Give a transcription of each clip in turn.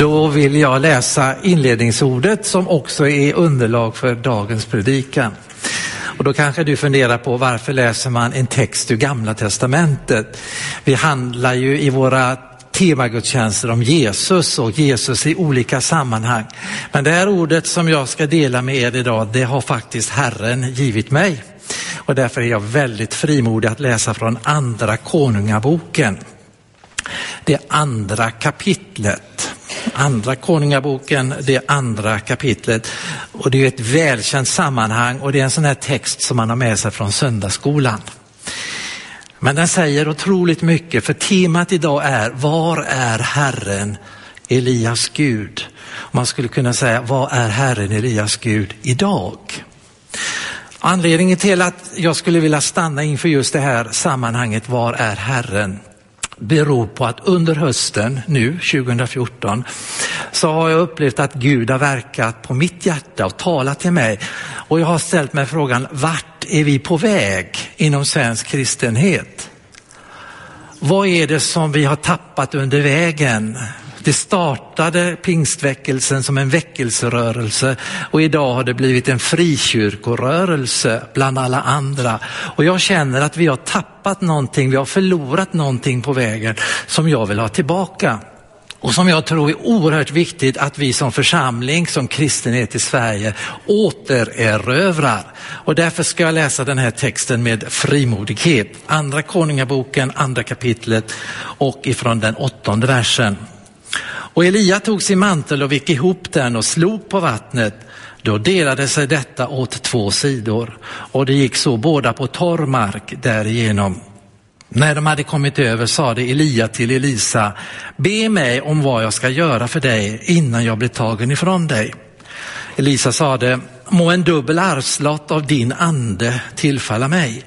Då vill jag läsa inledningsordet som också är underlag för dagens predikan. Och då kanske du funderar på varför läser man en text ur Gamla Testamentet? Vi handlar ju i våra temagudstjänster om Jesus och Jesus i olika sammanhang. Men det här ordet som jag ska dela med er idag, det har faktiskt Herren givit mig. Och därför är jag väldigt frimodig att läsa från Andra Konungaboken. Det andra kapitlet. Andra Konungaboken, det andra kapitlet. Och det är ett välkänt sammanhang och det är en sån här text som man har med sig från söndagsskolan. Men den säger otroligt mycket för temat idag är Var är Herren Elias Gud? Man skulle kunna säga Vad är Herren Elias Gud idag? Anledningen till att jag skulle vilja stanna inför just det här sammanhanget Var är Herren? Beror på att under hösten nu 2014 så har jag upplevt att Gud har verkat på mitt hjärta och talat till mig. Och jag har ställt mig frågan, vart är vi på väg inom svensk kristenhet? Vad är det som vi har tappat under vägen? Det startade pingstväckelsen som en väckelserörelse och idag har det blivit en frikyrkorörelse bland alla andra. Och jag känner att vi har tappat någonting, vi har förlorat någonting på vägen som jag vill ha tillbaka. Och som jag tror är oerhört viktigt att vi som församling, som kristenhet i Sverige återerövrar. Och därför ska jag läsa den här texten med frimodighet. Andra Konungaboken, andra kapitlet och ifrån den åttonde versen. Och Elia tog sin mantel och vek ihop den och slog på vattnet. Då delade sig detta åt två sidor och det gick så båda på torr mark därigenom. När de hade kommit över sade Elia till Elisa, be mig om vad jag ska göra för dig innan jag blir tagen ifrån dig. Elisa sade, må en dubbel arvslott av din ande tillfalla mig.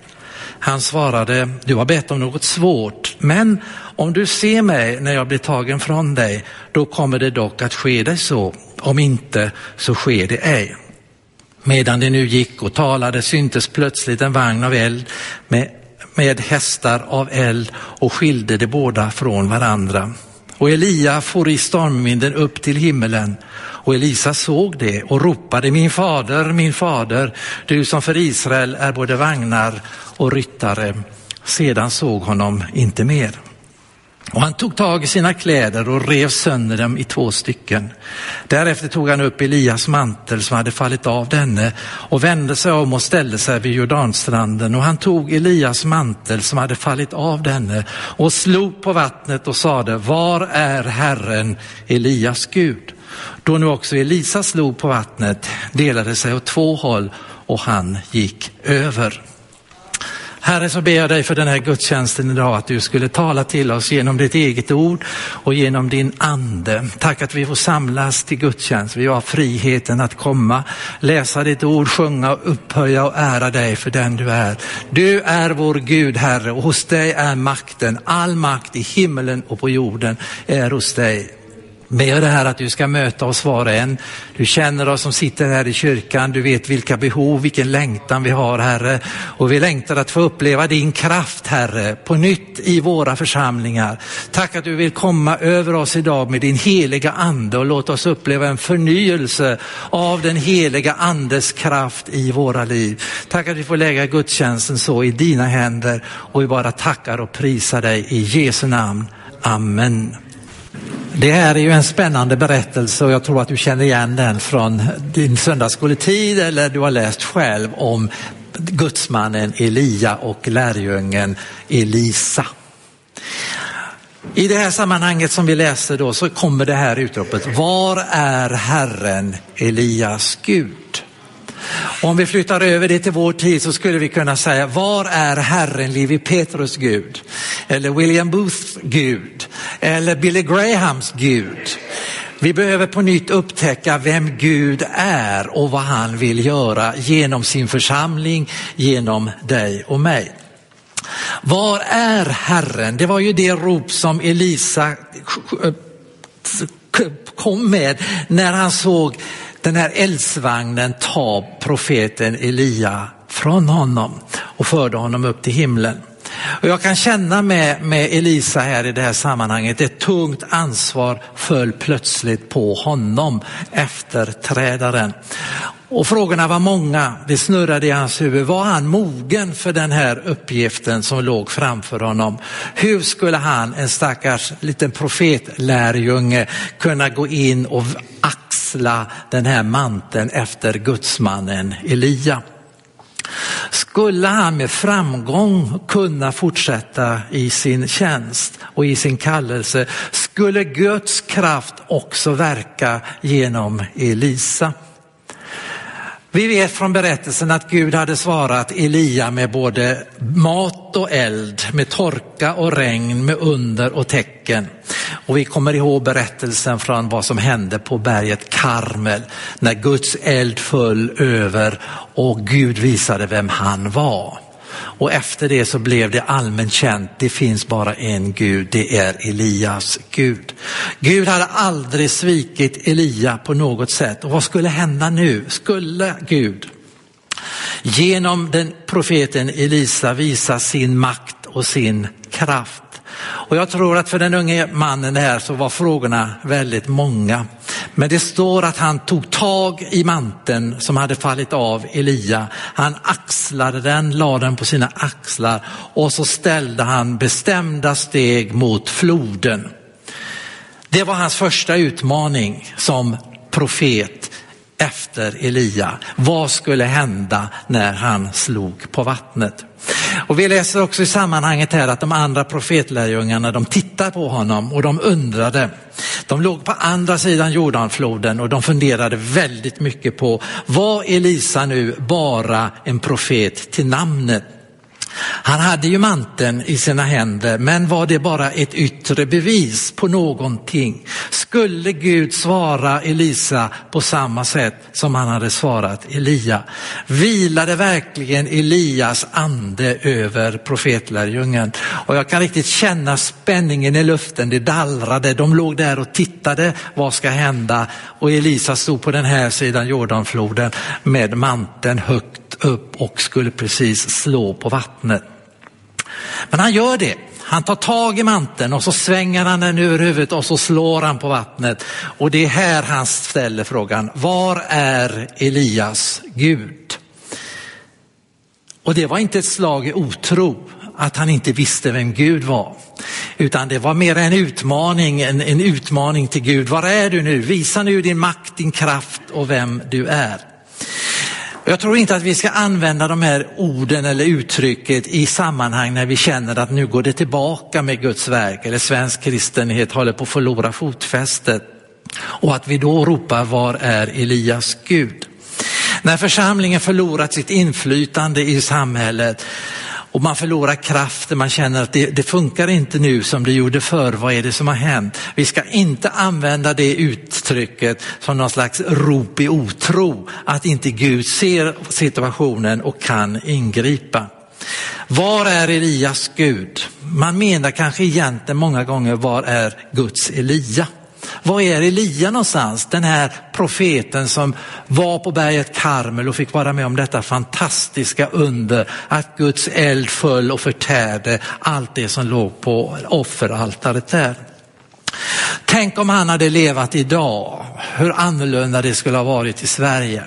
Han svarade, du har bett om något svårt, men om du ser mig när jag blir tagen från dig, då kommer det dock att ske dig så. Om inte, så sker det ej. Medan det nu gick och talade syntes plötsligt en vagn av eld med, med hästar av eld och skilde de båda från varandra. Och Elia for i stormvinden upp till himmelen och Elisa såg det och ropade, min fader, min fader, du som för Israel är både vagnar och ryttare. Sedan såg honom inte mer. Och han tog tag i sina kläder och rev sönder dem i två stycken. Därefter tog han upp Elias mantel som hade fallit av denne och vände sig om och ställde sig vid Jordanstranden. Och han tog Elias mantel som hade fallit av denne och slog på vattnet och sade, var är Herren Elias Gud? Då nu också Elisa slog på vattnet delade sig åt två håll och han gick över. Herre, så ber jag dig för den här gudstjänsten idag, att du skulle tala till oss genom ditt eget ord och genom din ande. Tack att vi får samlas till gudstjänst. Vi har friheten att komma, läsa ditt ord, sjunga, upphöja och ära dig för den du är. Du är vår Gud, Herre, och hos dig är makten. All makt i himmelen och på jorden är hos dig. Med det här att du ska möta oss var och en. Du känner oss som sitter här i kyrkan. Du vet vilka behov, vilken längtan vi har Herre. Och vi längtar att få uppleva din kraft Herre på nytt i våra församlingar. Tack att du vill komma över oss idag med din heliga ande och låta oss uppleva en förnyelse av den heliga andes kraft i våra liv. Tack att vi får lägga gudstjänsten så i dina händer och vi bara tackar och prisar dig i Jesu namn. Amen. Det här är ju en spännande berättelse och jag tror att du känner igen den från din söndagsskoletid eller du har läst själv om gudsmannen Elia och lärjungen Elisa. I det här sammanhanget som vi läser då så kommer det här utropet, var är Herren Elias Gud? Om vi flyttar över det till vår tid så skulle vi kunna säga, var är Herren Levi Petrus Gud? Eller William Booths Gud? Eller Billy Grahams Gud? Vi behöver på nytt upptäcka vem Gud är och vad han vill göra genom sin församling, genom dig och mig. Var är Herren? Det var ju det rop som Elisa kom med när han såg den här eldsvagnen tar profeten Elia från honom och förde honom upp till himlen. Och jag kan känna med, med Elisa här i det här sammanhanget, ett tungt ansvar föll plötsligt på honom, efterträdaren. Och frågorna var många, det snurrade i hans huvud. Var han mogen för den här uppgiften som låg framför honom? Hur skulle han, en stackars liten profetlärjunge, kunna gå in och axla den här manteln efter gudsmannen Elia? Skulle han med framgång kunna fortsätta i sin tjänst och i sin kallelse skulle Guds kraft också verka genom Elisa. Vi vet från berättelsen att Gud hade svarat Elia med både mat och eld, med torka och regn, med under och tecken. Och vi kommer ihåg berättelsen från vad som hände på berget Karmel när Guds eld föll över och Gud visade vem han var. Och efter det så blev det allmänt känt, det finns bara en Gud, det är Elias Gud. Gud hade aldrig svikit Elia på något sätt och vad skulle hända nu? Skulle Gud genom den profeten Elisa visa sin makt och sin kraft? Och jag tror att för den unge mannen här så var frågorna väldigt många. Men det står att han tog tag i manteln som hade fallit av Elia. Han axlade den, lade den på sina axlar och så ställde han bestämda steg mot floden. Det var hans första utmaning som profet efter Elia. Vad skulle hända när han slog på vattnet? Och vi läser också i sammanhanget här att de andra profetlärjungarna de tittar på honom och de undrade. De låg på andra sidan Jordanfloden och de funderade väldigt mycket på, var Elisa nu bara en profet till namnet? Han hade ju manteln i sina händer, men var det bara ett yttre bevis på någonting? Skulle Gud svara Elisa på samma sätt som han hade svarat Elia? Vilade verkligen Elias ande över profetlärjungen? Och jag kan riktigt känna spänningen i luften, det dallrade, de låg där och tittade, vad ska hända? Och Elisa stod på den här sidan Jordanfloden med manteln högt upp och skulle precis slå på vattnet. Men han gör det. Han tar tag i manteln och så svänger han den över huvudet och så slår han på vattnet. Och det är här han ställer frågan, var är Elias Gud? Och det var inte ett slag i otro att han inte visste vem Gud var. Utan det var mer en utmaning, en, en utmaning till Gud. Var är du nu? Visa nu din makt, din kraft och vem du är. Jag tror inte att vi ska använda de här orden eller uttrycket i sammanhang när vi känner att nu går det tillbaka med Guds verk eller svensk kristenhet håller på att förlora fotfästet. Och att vi då ropar, var är Elias Gud? När församlingen förlorat sitt inflytande i samhället och man förlorar kraften, man känner att det, det, funkar inte nu som det gjorde förr, vad är det som har hänt? Vi ska inte använda det uttrycket som någon slags rop i otro, att inte Gud ser situationen och kan ingripa. Var är Elias Gud? Man menar kanske egentligen många gånger, var är Guds Elia? Var är Elia någonstans? Den här profeten som var på berget Karmel och fick vara med om detta fantastiska under att Guds eld föll och förtärde allt det som låg på offeraltaret där. Tänk om han hade levat idag, hur annorlunda det skulle ha varit i Sverige.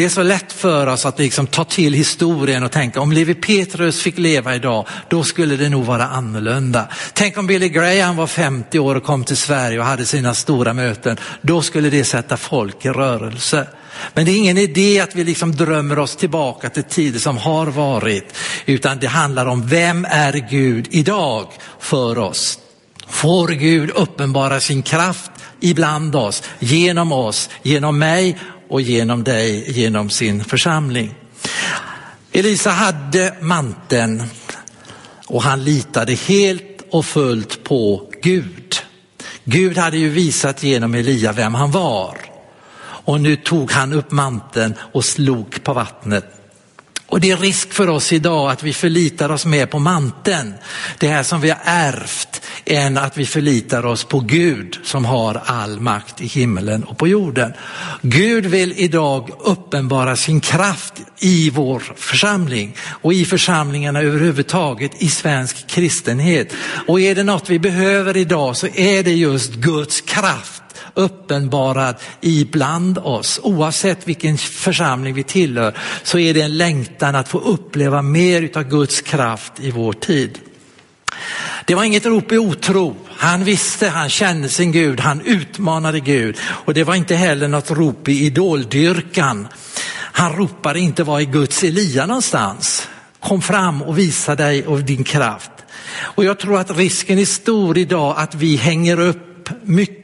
Det är så lätt för oss att liksom ta till historien och tänka om Levi Petrus fick leva idag, då skulle det nog vara annorlunda. Tänk om Billy Graham var 50 år och kom till Sverige och hade sina stora möten, då skulle det sätta folk i rörelse. Men det är ingen idé att vi liksom drömmer oss tillbaka till tider som har varit, utan det handlar om vem är Gud idag för oss? Får Gud uppenbara sin kraft ibland oss, genom oss, genom mig och genom dig, genom sin församling. Elisa hade manteln och han litade helt och fullt på Gud. Gud hade ju visat genom Elia vem han var. Och nu tog han upp manteln och slog på vattnet. Och det är risk för oss idag att vi förlitar oss mer på manteln, det här som vi har ärvt, än att vi förlitar oss på Gud som har all makt i himmelen och på jorden. Gud vill idag uppenbara sin kraft i vår församling och i församlingarna överhuvudtaget i svensk kristenhet. Och är det något vi behöver idag så är det just Guds kraft uppenbarad ibland oss. Oavsett vilken församling vi tillhör så är det en längtan att få uppleva mer av Guds kraft i vår tid. Det var inget rop i otro. Han visste, han kände sin Gud, han utmanade Gud och det var inte heller något rop i idoldyrkan. Han ropade inte var är Guds Elia någonstans? Kom fram och visa dig och din kraft. Och jag tror att risken är stor idag att vi hänger upp mycket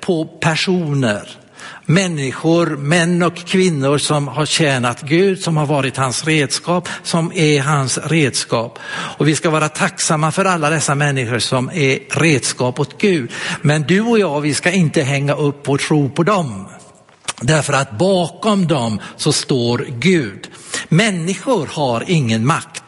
på personer människor, män och kvinnor som har tjänat Gud, som har varit hans redskap, som är hans redskap. Och vi ska vara tacksamma för alla dessa människor som är redskap åt Gud. Men du och jag, vi ska inte hänga upp vår tro på dem. Därför att bakom dem så står Gud. Människor har ingen makt.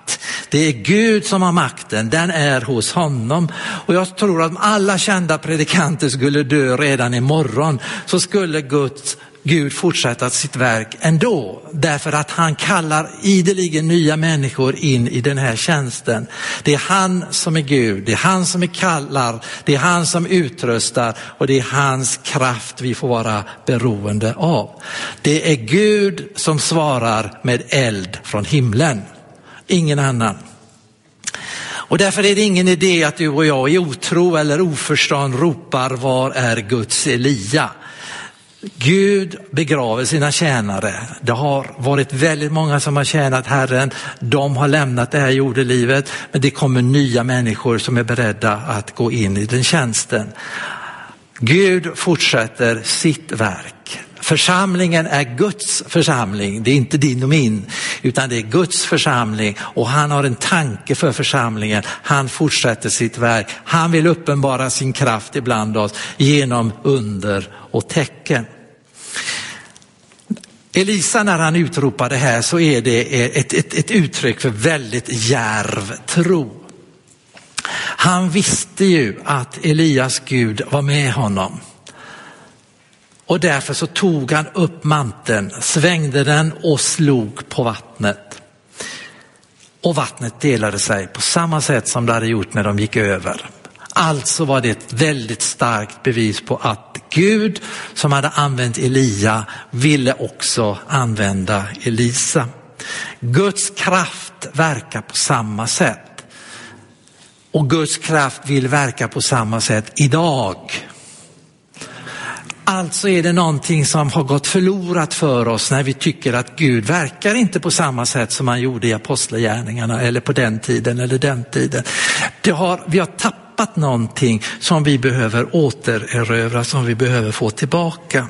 Det är Gud som har makten, den är hos honom. Och jag tror att om alla kända predikanter skulle dö redan imorgon så skulle Guds Gud fortsätta sitt verk ändå, därför att han kallar ideligen nya människor in i den här tjänsten. Det är han som är Gud, det är han som är kallar, det är han som utrustar. Och det är hans kraft vi får vara beroende av. Det är Gud som svarar med eld från himlen ingen annan. Och därför är det ingen idé att du och jag i otro eller oförstånd ropar var är Guds Elia? Gud begraver sina tjänare. Det har varit väldigt många som har tjänat Herren. De har lämnat det här jordelivet, men det kommer nya människor som är beredda att gå in i den tjänsten. Gud fortsätter sitt verk. Församlingen är Guds församling, det är inte din och min, utan det är Guds församling och han har en tanke för församlingen. Han fortsätter sitt verk. Han vill uppenbara sin kraft ibland oss genom under och tecken. Elisa när han utropar det här så är det ett, ett, ett uttryck för väldigt järv tro. Han visste ju att Elias Gud var med honom. Och därför så tog han upp manteln, svängde den och slog på vattnet. Och vattnet delade sig på samma sätt som det hade gjort när de gick över. Alltså var det ett väldigt starkt bevis på att Gud som hade använt Elia ville också använda Elisa. Guds kraft verkar på samma sätt. Och Guds kraft vill verka på samma sätt idag. Alltså är det någonting som har gått förlorat för oss när vi tycker att Gud verkar inte på samma sätt som han gjorde i apostlagärningarna eller på den tiden eller den tiden. Det har, vi har tappat någonting som vi behöver återerövra, som vi behöver få tillbaka.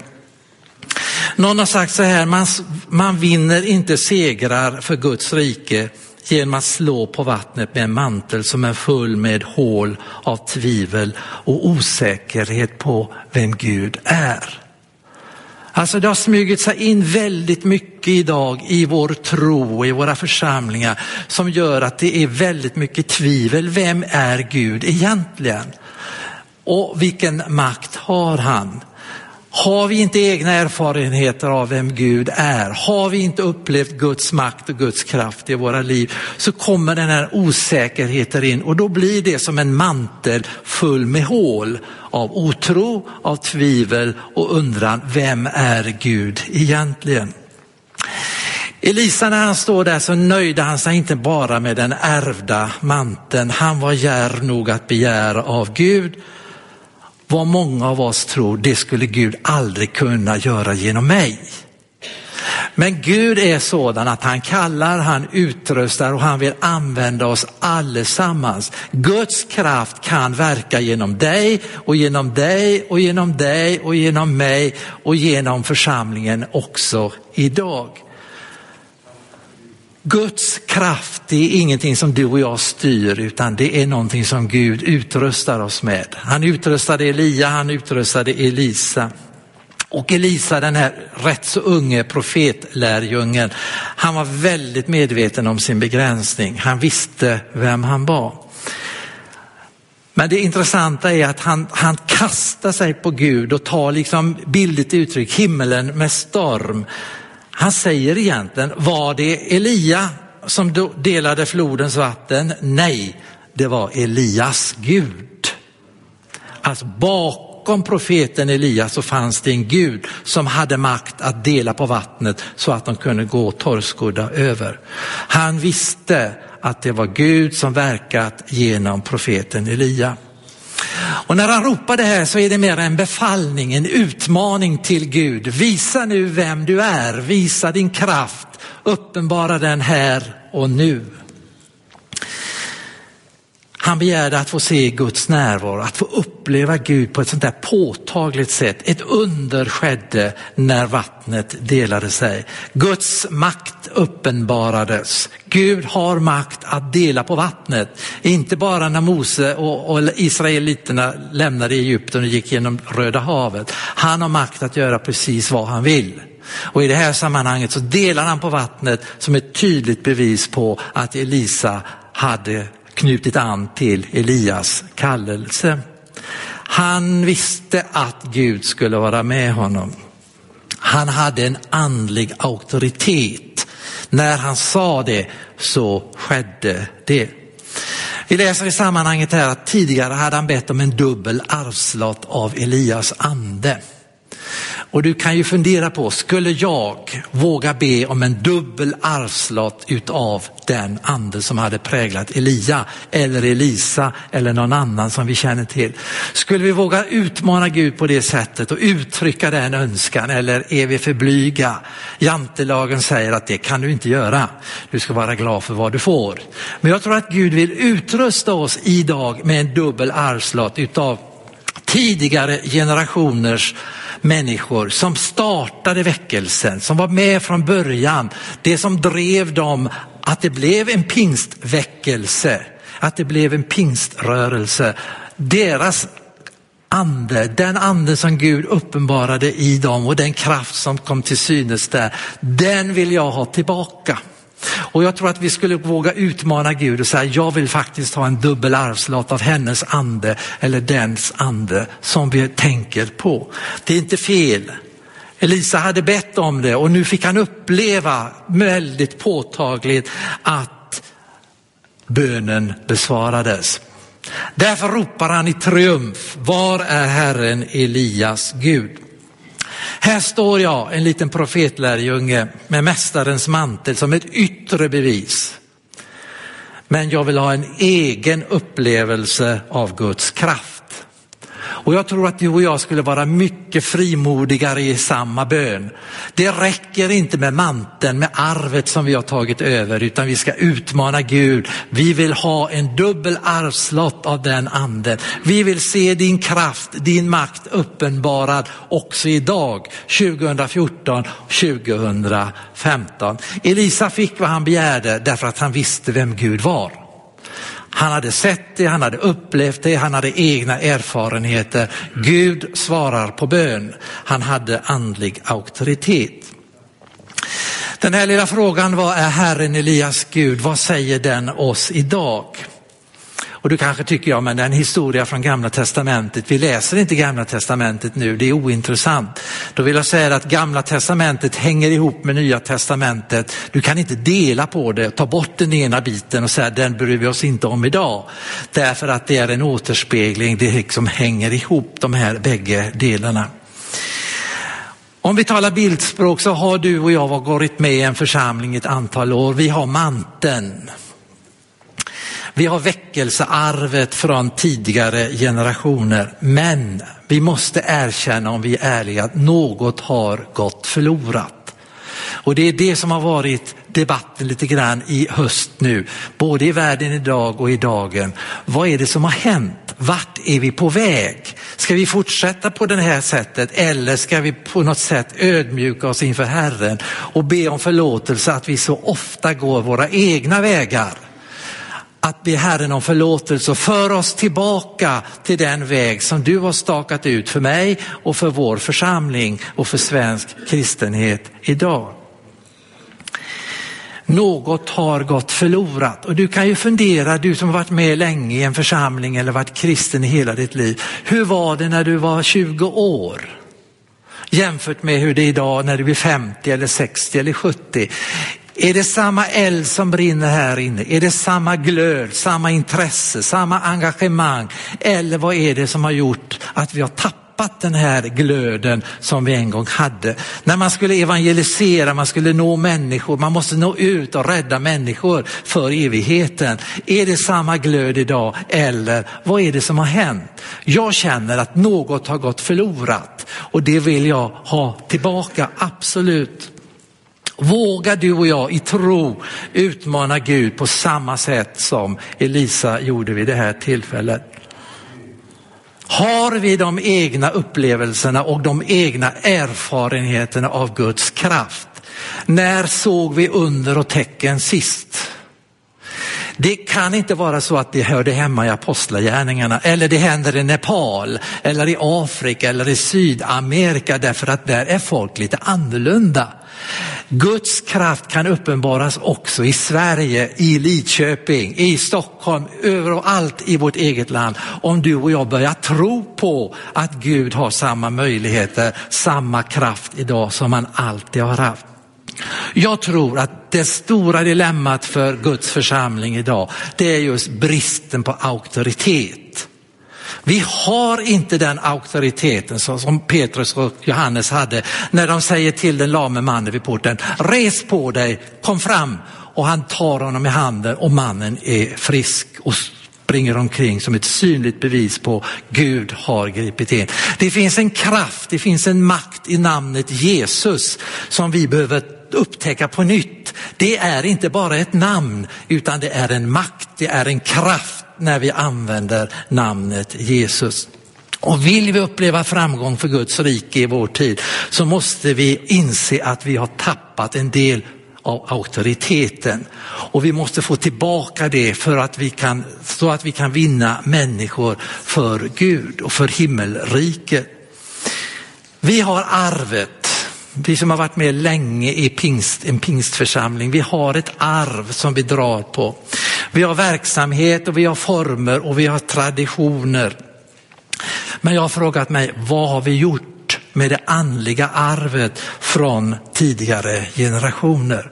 Någon har sagt så här, man, man vinner inte segrar för Guds rike genom att slå på vattnet med en mantel som är full med hål av tvivel och osäkerhet på vem Gud är. Alltså det har smugit sig in väldigt mycket idag i vår tro och i våra församlingar som gör att det är väldigt mycket tvivel. Vem är Gud egentligen? Och vilken makt har han? Har vi inte egna erfarenheter av vem Gud är, har vi inte upplevt Guds makt och Guds kraft i våra liv? Så kommer den här osäkerheten in och då blir det som en mantel full med hål av otro, av tvivel och undran, vem är Gud egentligen? Elisa när han står där så nöjde han sig inte bara med den ärvda manteln, han var djärv nog att begära av Gud vad många av oss tror, det skulle Gud aldrig kunna göra genom mig. Men Gud är sådan att han kallar, han utrustar och han vill använda oss allesammans. Guds kraft kan verka genom dig och genom dig och genom dig och genom mig och genom församlingen också idag. Guds kraft det är ingenting som du och jag styr utan det är någonting som Gud utrustar oss med. Han utrustade Elia, han utrustade Elisa. Och Elisa, den här rätt så unge profetlärjungen, han var väldigt medveten om sin begränsning. Han visste vem han var. Men det intressanta är att han, han kastar sig på Gud och tar liksom bildligt uttryck himmelen med storm. Han säger egentligen, var det Elia som delade flodens vatten? Nej, det var Elias Gud. Alltså bakom profeten Elias så fanns det en Gud som hade makt att dela på vattnet så att de kunde gå torrskodda över. Han visste att det var Gud som verkat genom profeten Elia. Och när han ropar det här så är det mer en befallning, en utmaning till Gud. Visa nu vem du är, visa din kraft, uppenbara den här och nu. Han begärde att få se Guds närvaro, att få uppleva Gud på ett sånt där påtagligt sätt. Ett under skedde när vattnet delade sig. Guds makt uppenbarades. Gud har makt att dela på vattnet. Inte bara när Mose och, och israeliterna lämnade Egypten och gick genom Röda havet. Han har makt att göra precis vad han vill. Och i det här sammanhanget så delar han på vattnet som ett tydligt bevis på att Elisa hade knutit an till Elias kallelse. Han visste att Gud skulle vara med honom. Han hade en andlig auktoritet. När han sa det så skedde det. Vi läser i sammanhanget här att tidigare hade han bett om en dubbel arvslott av Elias ande. Och du kan ju fundera på, skulle jag våga be om en dubbel arvslott utav den ande som hade präglat Elia eller Elisa eller någon annan som vi känner till? Skulle vi våga utmana Gud på det sättet och uttrycka den önskan eller är vi för blyga? Jantelagen säger att det kan du inte göra. Du ska vara glad för vad du får. Men jag tror att Gud vill utrusta oss idag med en dubbel arvslott utav tidigare generationers människor som startade väckelsen, som var med från början. Det som drev dem att det blev en pingstväckelse, att det blev en pingströrelse. Deras ande, den ande som Gud uppenbarade i dem och den kraft som kom till synes där, den vill jag ha tillbaka. Och jag tror att vi skulle våga utmana Gud och säga, jag vill faktiskt ha en dubbel arvslott av hennes ande eller dens ande som vi tänker på. Det är inte fel. Elisa hade bett om det och nu fick han uppleva väldigt påtagligt att bönen besvarades. Därför ropar han i triumf, var är Herren Elias Gud? Här står jag, en liten profetlärjunge med mästarens mantel som ett yttre bevis. Men jag vill ha en egen upplevelse av Guds kraft. Och jag tror att du och jag skulle vara mycket frimodigare i samma bön. Det räcker inte med manteln, med arvet som vi har tagit över, utan vi ska utmana Gud. Vi vill ha en dubbel arvslott av den anden. Vi vill se din kraft, din makt uppenbarad också idag, 2014, 2015. Elisa fick vad han begärde därför att han visste vem Gud var. Han hade sett det, han hade upplevt det, han hade egna erfarenheter. Gud svarar på bön. Han hade andlig auktoritet. Den här lilla frågan, vad är Herren Elias Gud? Vad säger den oss idag? Och du kanske tycker, ja men det är en historia från gamla testamentet. Vi läser inte gamla testamentet nu, det är ointressant. Då vill jag säga att gamla testamentet hänger ihop med nya testamentet. Du kan inte dela på det, ta bort den ena biten och säga den bryr vi oss inte om idag. Därför att det är en återspegling, det liksom hänger ihop de här bägge delarna. Om vi talar bildspråk så har du och jag varit med i en församling ett antal år. Vi har manteln. Vi har väckelsearvet från tidigare generationer, men vi måste erkänna om vi är ärliga att något har gått förlorat. Och det är det som har varit debatten lite grann i höst nu, både i världen idag och i dagen. Vad är det som har hänt? Vart är vi på väg? Ska vi fortsätta på det här sättet eller ska vi på något sätt ödmjuka oss inför Herren och be om förlåtelse att vi så ofta går våra egna vägar? Att be Herren om förlåtelse och för oss tillbaka till den väg som du har stakat ut för mig och för vår församling och för svensk kristenhet idag. Något har gått förlorat och du kan ju fundera, du som har varit med länge i en församling eller varit kristen i hela ditt liv. Hur var det när du var 20 år? Jämfört med hur det är idag när du är 50 eller 60 eller 70. Är det samma eld som brinner här inne? Är det samma glöd, samma intresse, samma engagemang? Eller vad är det som har gjort att vi har tappat den här glöden som vi en gång hade? När man skulle evangelisera, man skulle nå människor, man måste nå ut och rädda människor för evigheten. Är det samma glöd idag eller vad är det som har hänt? Jag känner att något har gått förlorat och det vill jag ha tillbaka, absolut. Vågar du och jag i tro utmana Gud på samma sätt som Elisa gjorde vid det här tillfället? Har vi de egna upplevelserna och de egna erfarenheterna av Guds kraft? När såg vi under och tecken sist? Det kan inte vara så att det hörde hemma i apostlagärningarna eller det händer i Nepal eller i Afrika eller i Sydamerika därför att där är folk lite annorlunda. Guds kraft kan uppenbaras också i Sverige, i Lidköping, i Stockholm, överallt i vårt eget land. Om du och jag börjar tro på att Gud har samma möjligheter, samma kraft idag som han alltid har haft. Jag tror att det stora dilemmat för Guds församling idag, det är just bristen på auktoritet. Vi har inte den auktoriteten som Petrus och Johannes hade när de säger till den lame mannen vid porten, res på dig, kom fram. Och han tar honom i handen och mannen är frisk och springer omkring som ett synligt bevis på Gud har gripit in. Det finns en kraft, det finns en makt i namnet Jesus som vi behöver upptäcka på nytt. Det är inte bara ett namn utan det är en makt, det är en kraft när vi använder namnet Jesus. Och vill vi uppleva framgång för Guds rike i vår tid så måste vi inse att vi har tappat en del av auktoriteten. Och vi måste få tillbaka det för att vi kan, så att vi kan vinna människor för Gud och för himmelriket. Vi har arvet, vi som har varit med länge i pingst, en pingstförsamling, vi har ett arv som vi drar på. Vi har verksamhet och vi har former och vi har traditioner. Men jag har frågat mig, vad har vi gjort med det andliga arvet från tidigare generationer?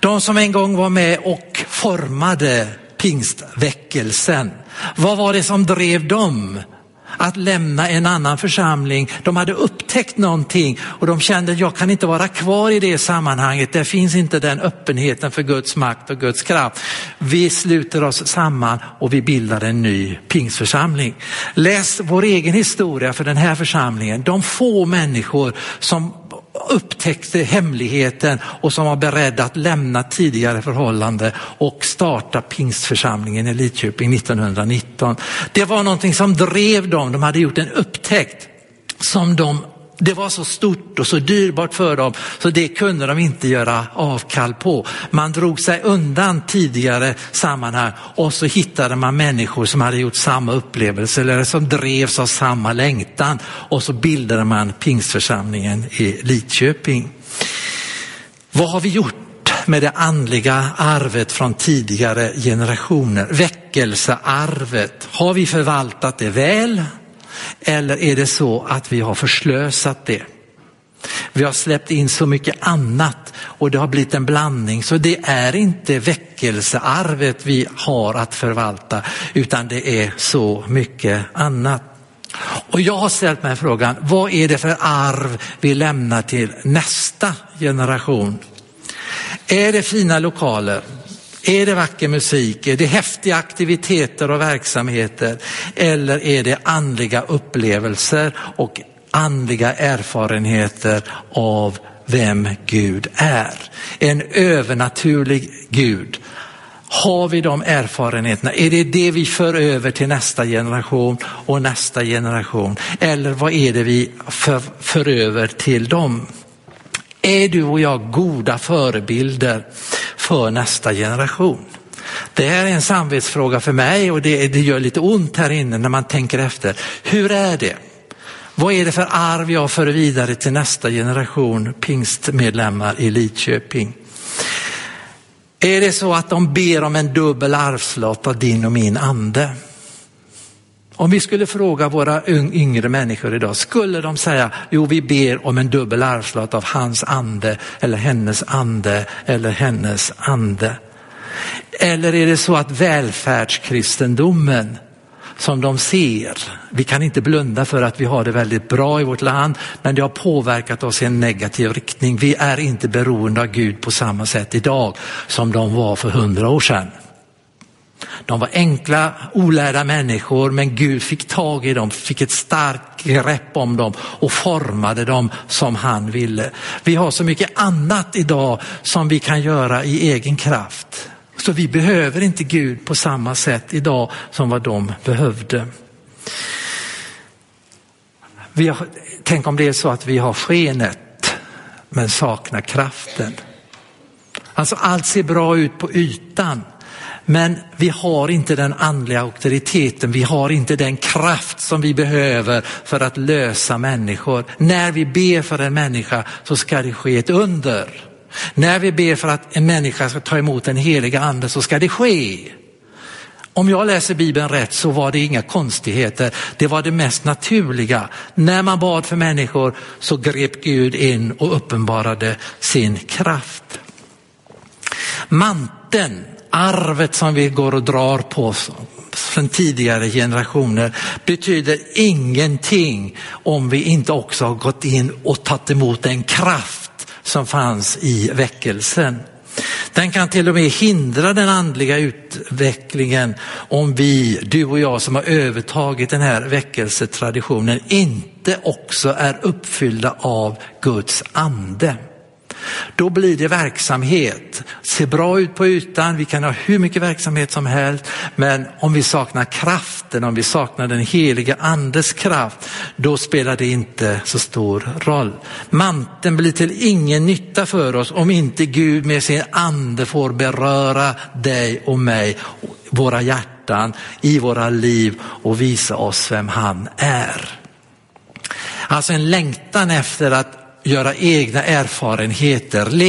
De som en gång var med och formade pingstväckelsen, vad var det som drev dem? att lämna en annan församling. De hade upptäckt någonting och de kände att jag kan inte vara kvar i det sammanhanget. Det finns inte den öppenheten för Guds makt och Guds kraft. Vi sluter oss samman och vi bildar en ny pingsförsamling. Läs vår egen historia för den här församlingen. De få människor som upptäckte hemligheten och som var beredda att lämna tidigare förhållande och starta pingstförsamlingen i Lidköping 1919. Det var någonting som drev dem, de hade gjort en upptäckt som de det var så stort och så dyrbart för dem så det kunde de inte göra avkall på. Man drog sig undan tidigare sammanhang och så hittade man människor som hade gjort samma upplevelse eller som drevs av samma längtan och så bildade man pingstförsamlingen i Lidköping. Vad har vi gjort med det andliga arvet från tidigare generationer? Väckelsearvet, har vi förvaltat det väl? Eller är det så att vi har förslösat det? Vi har släppt in så mycket annat och det har blivit en blandning. Så det är inte väckelsearvet vi har att förvalta utan det är så mycket annat. Och jag har ställt mig frågan, vad är det för arv vi lämnar till nästa generation? Är det fina lokaler? Är det vacker musik? Är det häftiga aktiviteter och verksamheter? Eller är det andliga upplevelser och andliga erfarenheter av vem Gud är? En övernaturlig Gud. Har vi de erfarenheterna? Är det det vi för över till nästa generation och nästa generation? Eller vad är det vi för, för över till dem? Är du och jag goda förebilder för nästa generation? Det här är en samvetsfråga för mig och det, det gör lite ont här inne när man tänker efter. Hur är det? Vad är det för arv jag för vidare till nästa generation pingstmedlemmar i Lidköping? Är det så att de ber om en dubbel arvslott av din och min ande? Om vi skulle fråga våra yngre människor idag, skulle de säga, jo vi ber om en dubbel arvslott av hans ande eller hennes ande eller hennes ande. Eller är det så att välfärdskristendomen som de ser, vi kan inte blunda för att vi har det väldigt bra i vårt land, men det har påverkat oss i en negativ riktning. Vi är inte beroende av Gud på samma sätt idag som de var för hundra år sedan. De var enkla, olärda människor, men Gud fick tag i dem, fick ett starkt grepp om dem och formade dem som han ville. Vi har så mycket annat idag som vi kan göra i egen kraft. Så vi behöver inte Gud på samma sätt idag som vad de behövde. Vi har, tänk om det är så att vi har skenet men saknar kraften. Alltså allt ser bra ut på ytan men vi har inte den andliga auktoriteten, vi har inte den kraft som vi behöver för att lösa människor. När vi ber för en människa så ska det ske ett under. När vi ber för att en människa ska ta emot den heliga ande så ska det ske. Om jag läser Bibeln rätt så var det inga konstigheter, det var det mest naturliga. När man bad för människor så grep Gud in och uppenbarade sin kraft. Manteln arvet som vi går och drar på från tidigare generationer betyder ingenting om vi inte också har gått in och tagit emot den kraft som fanns i väckelsen. Den kan till och med hindra den andliga utvecklingen om vi, du och jag som har övertagit den här väckelsetraditionen, inte också är uppfyllda av Guds ande. Då blir det verksamhet. Ser bra ut på ytan, vi kan ha hur mycket verksamhet som helst, men om vi saknar kraften, om vi saknar den heliga andes kraft, då spelar det inte så stor roll. Manteln blir till ingen nytta för oss om inte Gud med sin ande får beröra dig och mig, våra hjärtan, i våra liv och visa oss vem han är. Alltså en längtan efter att göra egna erfarenheter,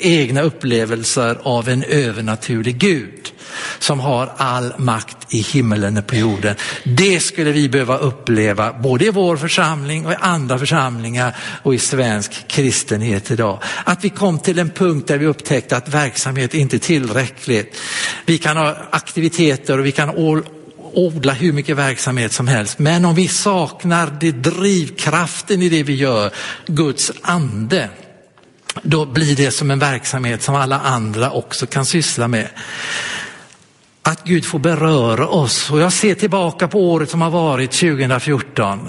egna upplevelser av en övernaturlig Gud som har all makt i himmelen och på jorden. Det skulle vi behöva uppleva både i vår församling och i andra församlingar och i svensk kristenhet idag. Att vi kom till en punkt där vi upptäckte att verksamhet inte är tillräckligt. Vi kan ha aktiviteter och vi kan odla hur mycket verksamhet som helst. Men om vi saknar det drivkraften i det vi gör, Guds ande, då blir det som en verksamhet som alla andra också kan syssla med. Att Gud får beröra oss och jag ser tillbaka på året som har varit 2014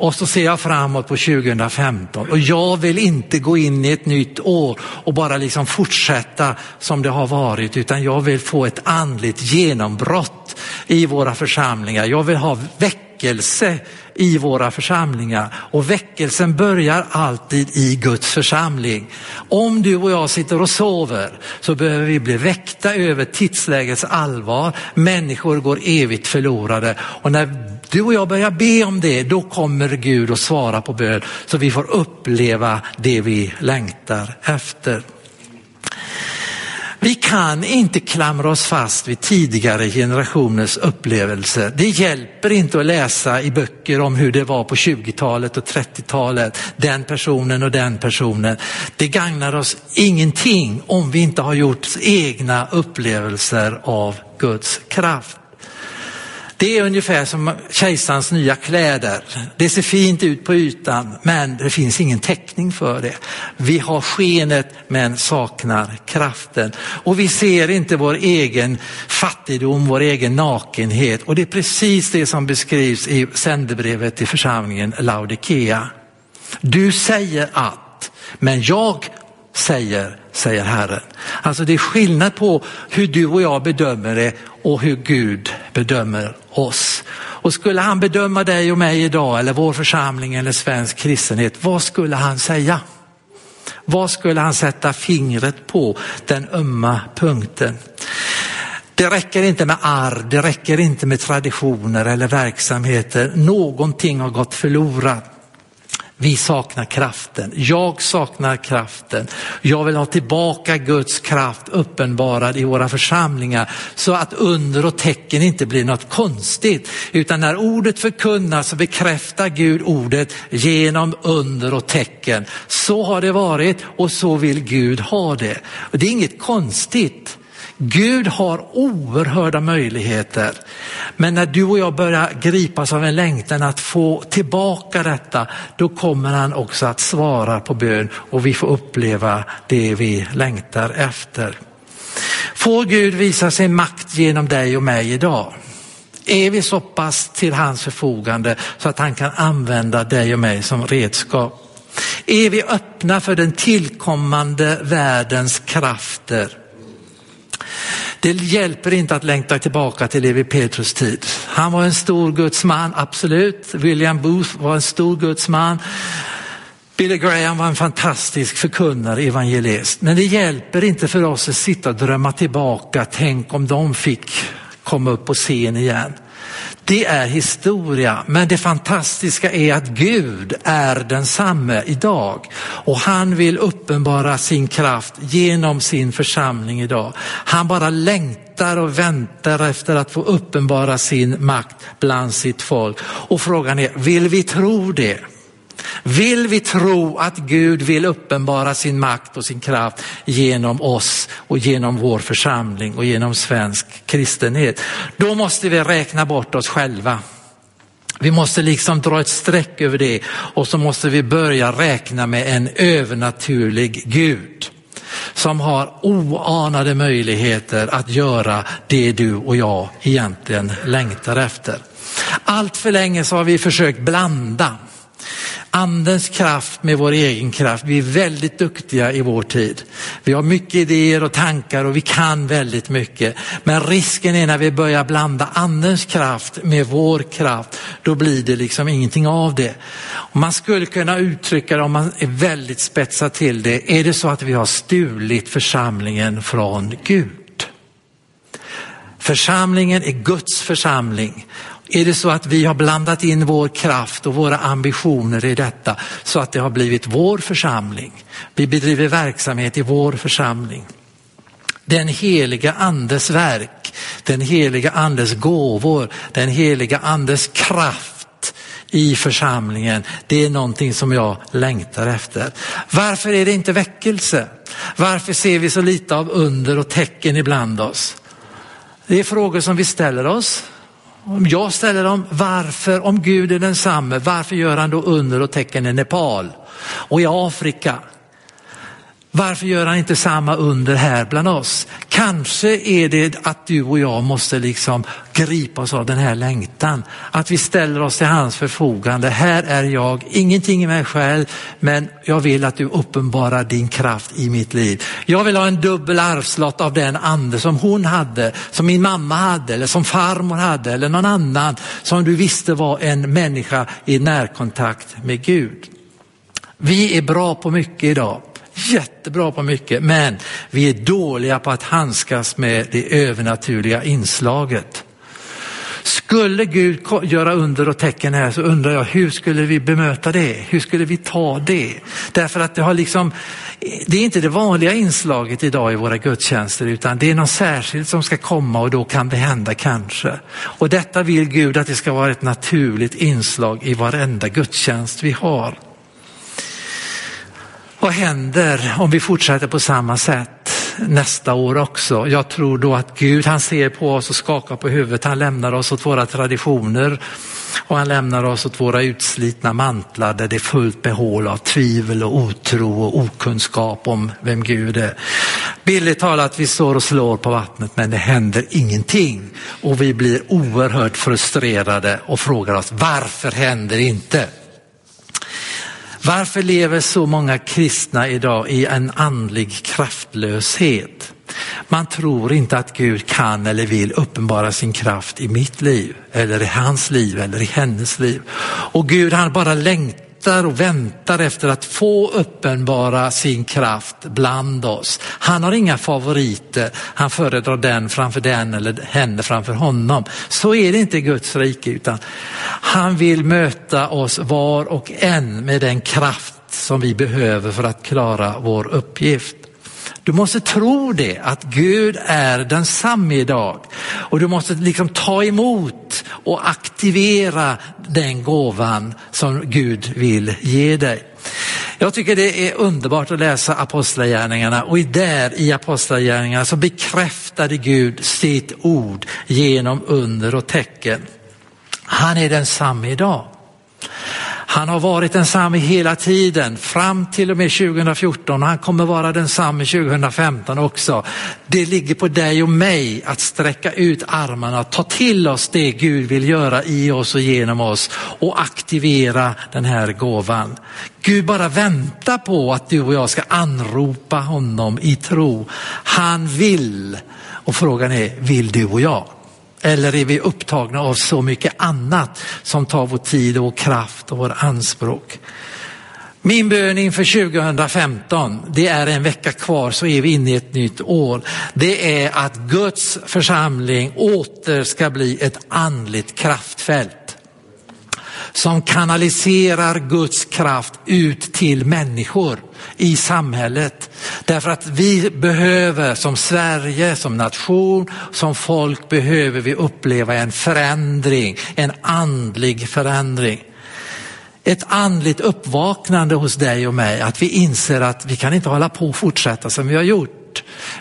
och så ser jag framåt på 2015 och jag vill inte gå in i ett nytt år och bara liksom fortsätta som det har varit utan jag vill få ett andligt genombrott i våra församlingar. Jag vill ha väckelse i våra församlingar och väckelsen börjar alltid i Guds församling. Om du och jag sitter och sover så behöver vi bli väckta över tidslägets allvar. Människor går evigt förlorade och när du och jag börjar be om det, då kommer Gud att svara på bön så vi får uppleva det vi längtar efter. Vi kan inte klamra oss fast vid tidigare generationers upplevelser. Det hjälper inte att läsa i böcker om hur det var på 20-talet och 30-talet, den personen och den personen. Det gagnar oss ingenting om vi inte har gjort egna upplevelser av Guds kraft. Det är ungefär som kejsarens nya kläder. Det ser fint ut på ytan men det finns ingen täckning för det. Vi har skenet men saknar kraften. Och vi ser inte vår egen fattigdom, vår egen nakenhet. Och det är precis det som beskrivs i sändebrevet till församlingen Laodikea. Du säger att, men jag säger, säger Herren. Alltså det är skillnad på hur du och jag bedömer det och hur Gud bedömer oss. Och skulle han bedöma dig och mig idag eller vår församling eller svensk kristenhet, vad skulle han säga? Vad skulle han sätta fingret på, den ömma punkten? Det räcker inte med arv, det räcker inte med traditioner eller verksamheter. Någonting har gått förlorat. Vi saknar kraften. Jag saknar kraften. Jag vill ha tillbaka Guds kraft uppenbarad i våra församlingar så att under och tecken inte blir något konstigt. Utan när ordet förkunnas så bekräftar Gud ordet genom under och tecken. Så har det varit och så vill Gud ha det. Och det är inget konstigt. Gud har oerhörda möjligheter. Men när du och jag börjar gripas av en längtan att få tillbaka detta, då kommer han också att svara på bön och vi får uppleva det vi längtar efter. Får Gud visa sin makt genom dig och mig idag? Är vi så pass till hans förfogande så att han kan använda dig och mig som redskap? Är vi öppna för den tillkommande världens krafter? Det hjälper inte att längta tillbaka till Levi Petrus tid. Han var en stor Guds man, absolut. William Booth var en stor Guds man. Billy Graham var en fantastisk förkunnare, evangelist. Men det hjälper inte för oss att sitta och drömma tillbaka, tänk om de fick komma upp på scen igen. Det är historia, men det fantastiska är att Gud är densamme idag och han vill uppenbara sin kraft genom sin församling idag. Han bara längtar och väntar efter att få uppenbara sin makt bland sitt folk. Och frågan är, vill vi tro det? Vill vi tro att Gud vill uppenbara sin makt och sin kraft genom oss och genom vår församling och genom svensk kristenhet, då måste vi räkna bort oss själva. Vi måste liksom dra ett streck över det och så måste vi börja räkna med en övernaturlig Gud som har oanade möjligheter att göra det du och jag egentligen längtar efter. Allt för länge så har vi försökt blanda andens kraft med vår egen kraft. Vi är väldigt duktiga i vår tid. Vi har mycket idéer och tankar och vi kan väldigt mycket. Men risken är när vi börjar blanda andens kraft med vår kraft, då blir det liksom ingenting av det. Man skulle kunna uttrycka det om man är väldigt spetsad till det. Är det så att vi har stulit församlingen från Gud? Församlingen är Guds församling är det så att vi har blandat in vår kraft och våra ambitioner i detta så att det har blivit vår församling. Vi bedriver verksamhet i vår församling. Den heliga andes verk, den heliga andes gåvor, den heliga andes kraft i församlingen. Det är någonting som jag längtar efter. Varför är det inte väckelse? Varför ser vi så lite av under och tecken ibland oss? Det är frågor som vi ställer oss om jag ställer dem, varför, om Gud är densamme, varför gör han då under och tecken i Nepal och i Afrika? Varför gör han inte samma under här bland oss? Kanske är det att du och jag måste liksom gripa oss av den här längtan. Att vi ställer oss till hans förfogande. Här är jag, ingenting i mig själv, men jag vill att du uppenbarar din kraft i mitt liv. Jag vill ha en dubbel arvslott av den ande som hon hade, som min mamma hade, eller som farmor hade, eller någon annan som du visste var en människa i närkontakt med Gud. Vi är bra på mycket idag jättebra på mycket, men vi är dåliga på att handskas med det övernaturliga inslaget. Skulle Gud göra under och tecken här så undrar jag hur skulle vi bemöta det? Hur skulle vi ta det? Därför att det har liksom, det är inte det vanliga inslaget idag i våra gudstjänster utan det är något särskilt som ska komma och då kan det hända kanske. Och detta vill Gud att det ska vara ett naturligt inslag i varenda gudstjänst vi har. Vad händer om vi fortsätter på samma sätt nästa år också? Jag tror då att Gud han ser på oss och skakar på huvudet. Han lämnar oss åt våra traditioner och han lämnar oss åt våra utslitna mantlar där det är fullt med hål av tvivel och otro och okunskap om vem Gud är. Billigt talat, vi står och slår på vattnet men det händer ingenting och vi blir oerhört frustrerade och frågar oss varför händer inte? Varför lever så många kristna idag i en andlig kraftlöshet? Man tror inte att Gud kan eller vill uppenbara sin kraft i mitt liv eller i hans liv eller i hennes liv. Och Gud han bara längtar längtar och väntar efter att få uppenbara sin kraft bland oss. Han har inga favoriter, han föredrar den framför den eller henne framför honom. Så är det inte i Guds rike utan han vill möta oss var och en med den kraft som vi behöver för att klara vår uppgift. Du måste tro det, att Gud är densamme idag. Och du måste liksom ta emot och aktivera den gåvan som Gud vill ge dig. Jag tycker det är underbart att läsa apostlagärningarna och där i apostlagärningarna så bekräftade Gud sitt ord genom under och tecken. Han är densamme idag. Han har varit densamme hela tiden fram till och med 2014 och han kommer vara densamme 2015 också. Det ligger på dig och mig att sträcka ut armarna, ta till oss det Gud vill göra i oss och genom oss och aktivera den här gåvan. Gud bara väntar på att du och jag ska anropa honom i tro. Han vill och frågan är, vill du och jag? Eller är vi upptagna av så mycket annat som tar vår tid och kraft och vår anspråk? Min bön inför 2015, det är en vecka kvar så är vi inne i ett nytt år. Det är att Guds församling åter ska bli ett andligt kraftfält som kanaliserar Guds kraft ut till människor i samhället. Därför att vi behöver som Sverige, som nation, som folk behöver vi uppleva en förändring, en andlig förändring. Ett andligt uppvaknande hos dig och mig, att vi inser att vi kan inte hålla på och fortsätta som vi har gjort.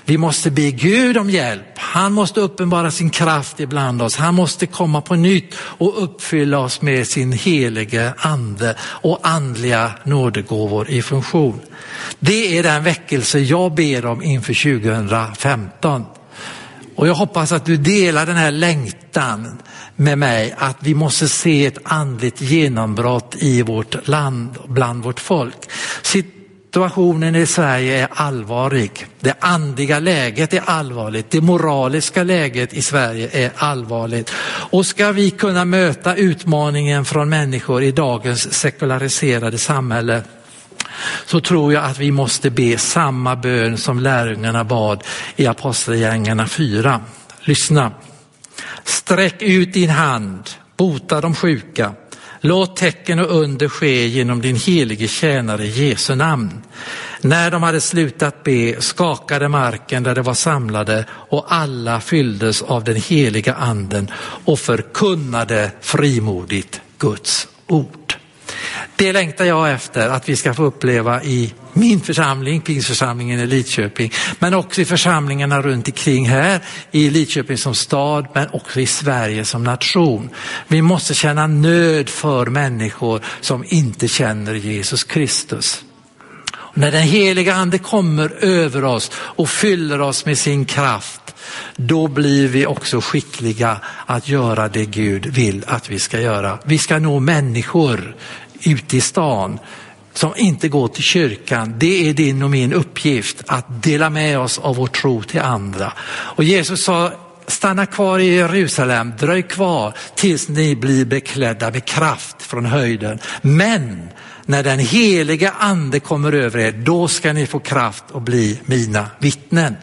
Vi måste be Gud om hjälp. Han måste uppenbara sin kraft ibland oss. Han måste komma på nytt och uppfylla oss med sin helige ande och andliga nådegåvor i funktion. Det är den väckelse jag ber om inför 2015. Och jag hoppas att du delar den här längtan med mig att vi måste se ett andligt genombrott i vårt land, bland vårt folk. Situationen i Sverige är allvarlig. Det andliga läget är allvarligt. Det moraliska läget i Sverige är allvarligt. Och ska vi kunna möta utmaningen från människor i dagens sekulariserade samhälle så tror jag att vi måste be samma bön som lärjungarna bad i Apostlagärningarna 4. Lyssna. Sträck ut din hand, bota de sjuka, Låt tecken och under ske genom din helige tjänare Jesu namn. När de hade slutat be skakade marken där de var samlade och alla fylldes av den heliga anden och förkunnade frimodigt Guds ord. Det längtar jag efter att vi ska få uppleva i min församling, pingstförsamlingen i Lidköping, men också i församlingarna runt omkring här, i Lidköping som stad, men också i Sverige som nation. Vi måste känna nöd för människor som inte känner Jesus Kristus. Och när den heliga ande kommer över oss och fyller oss med sin kraft, då blir vi också skickliga att göra det Gud vill att vi ska göra. Vi ska nå människor ute i stan som inte går till kyrkan, det är din och min uppgift att dela med oss av vår tro till andra. Och Jesus sa, stanna kvar i Jerusalem, dröj kvar tills ni blir beklädda med kraft från höjden. Men när den heliga ande kommer över er, då ska ni få kraft att bli mina vittnen.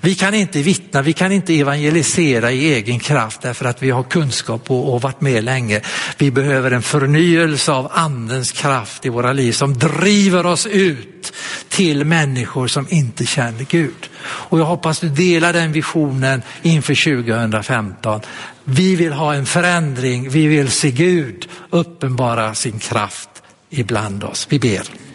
Vi kan inte vittna, vi kan inte evangelisera i egen kraft därför att vi har kunskap och, och varit med länge. Vi behöver en förnyelse av andens kraft i våra liv som driver oss ut till människor som inte känner Gud. Och jag hoppas du delar den visionen inför 2015. Vi vill ha en förändring, vi vill se Gud uppenbara sin kraft ibland oss. Vi ber.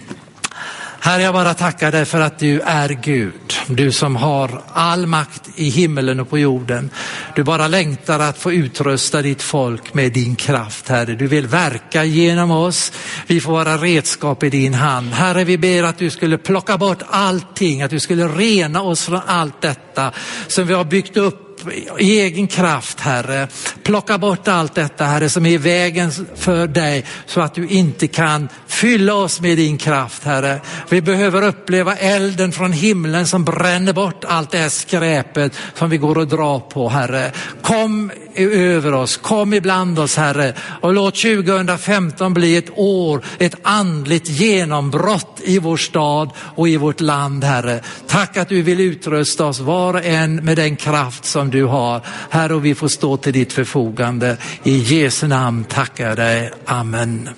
Herre, jag bara tackar dig för att du är Gud. Du som har all makt i himmelen och på jorden. Du bara längtar att få utrusta ditt folk med din kraft, Herre. Du vill verka genom oss. Vi får vara redskap i din hand. Herre, vi ber att du skulle plocka bort allting, att du skulle rena oss från allt detta som vi har byggt upp upp i egen kraft Herre. Plocka bort allt detta Herre som är i vägen för dig så att du inte kan fylla oss med din kraft Herre. Vi behöver uppleva elden från himlen som bränner bort allt det här skräpet som vi går och drar på Herre. Kom över oss, kom ibland oss Herre och låt 2015 bli ett år, ett andligt genombrott i vår stad och i vårt land Herre. Tack att du vill utrusta oss var och en med den kraft som du har. Herre, och vi får stå till ditt förfogande. I Jesu namn tackar jag dig. Amen.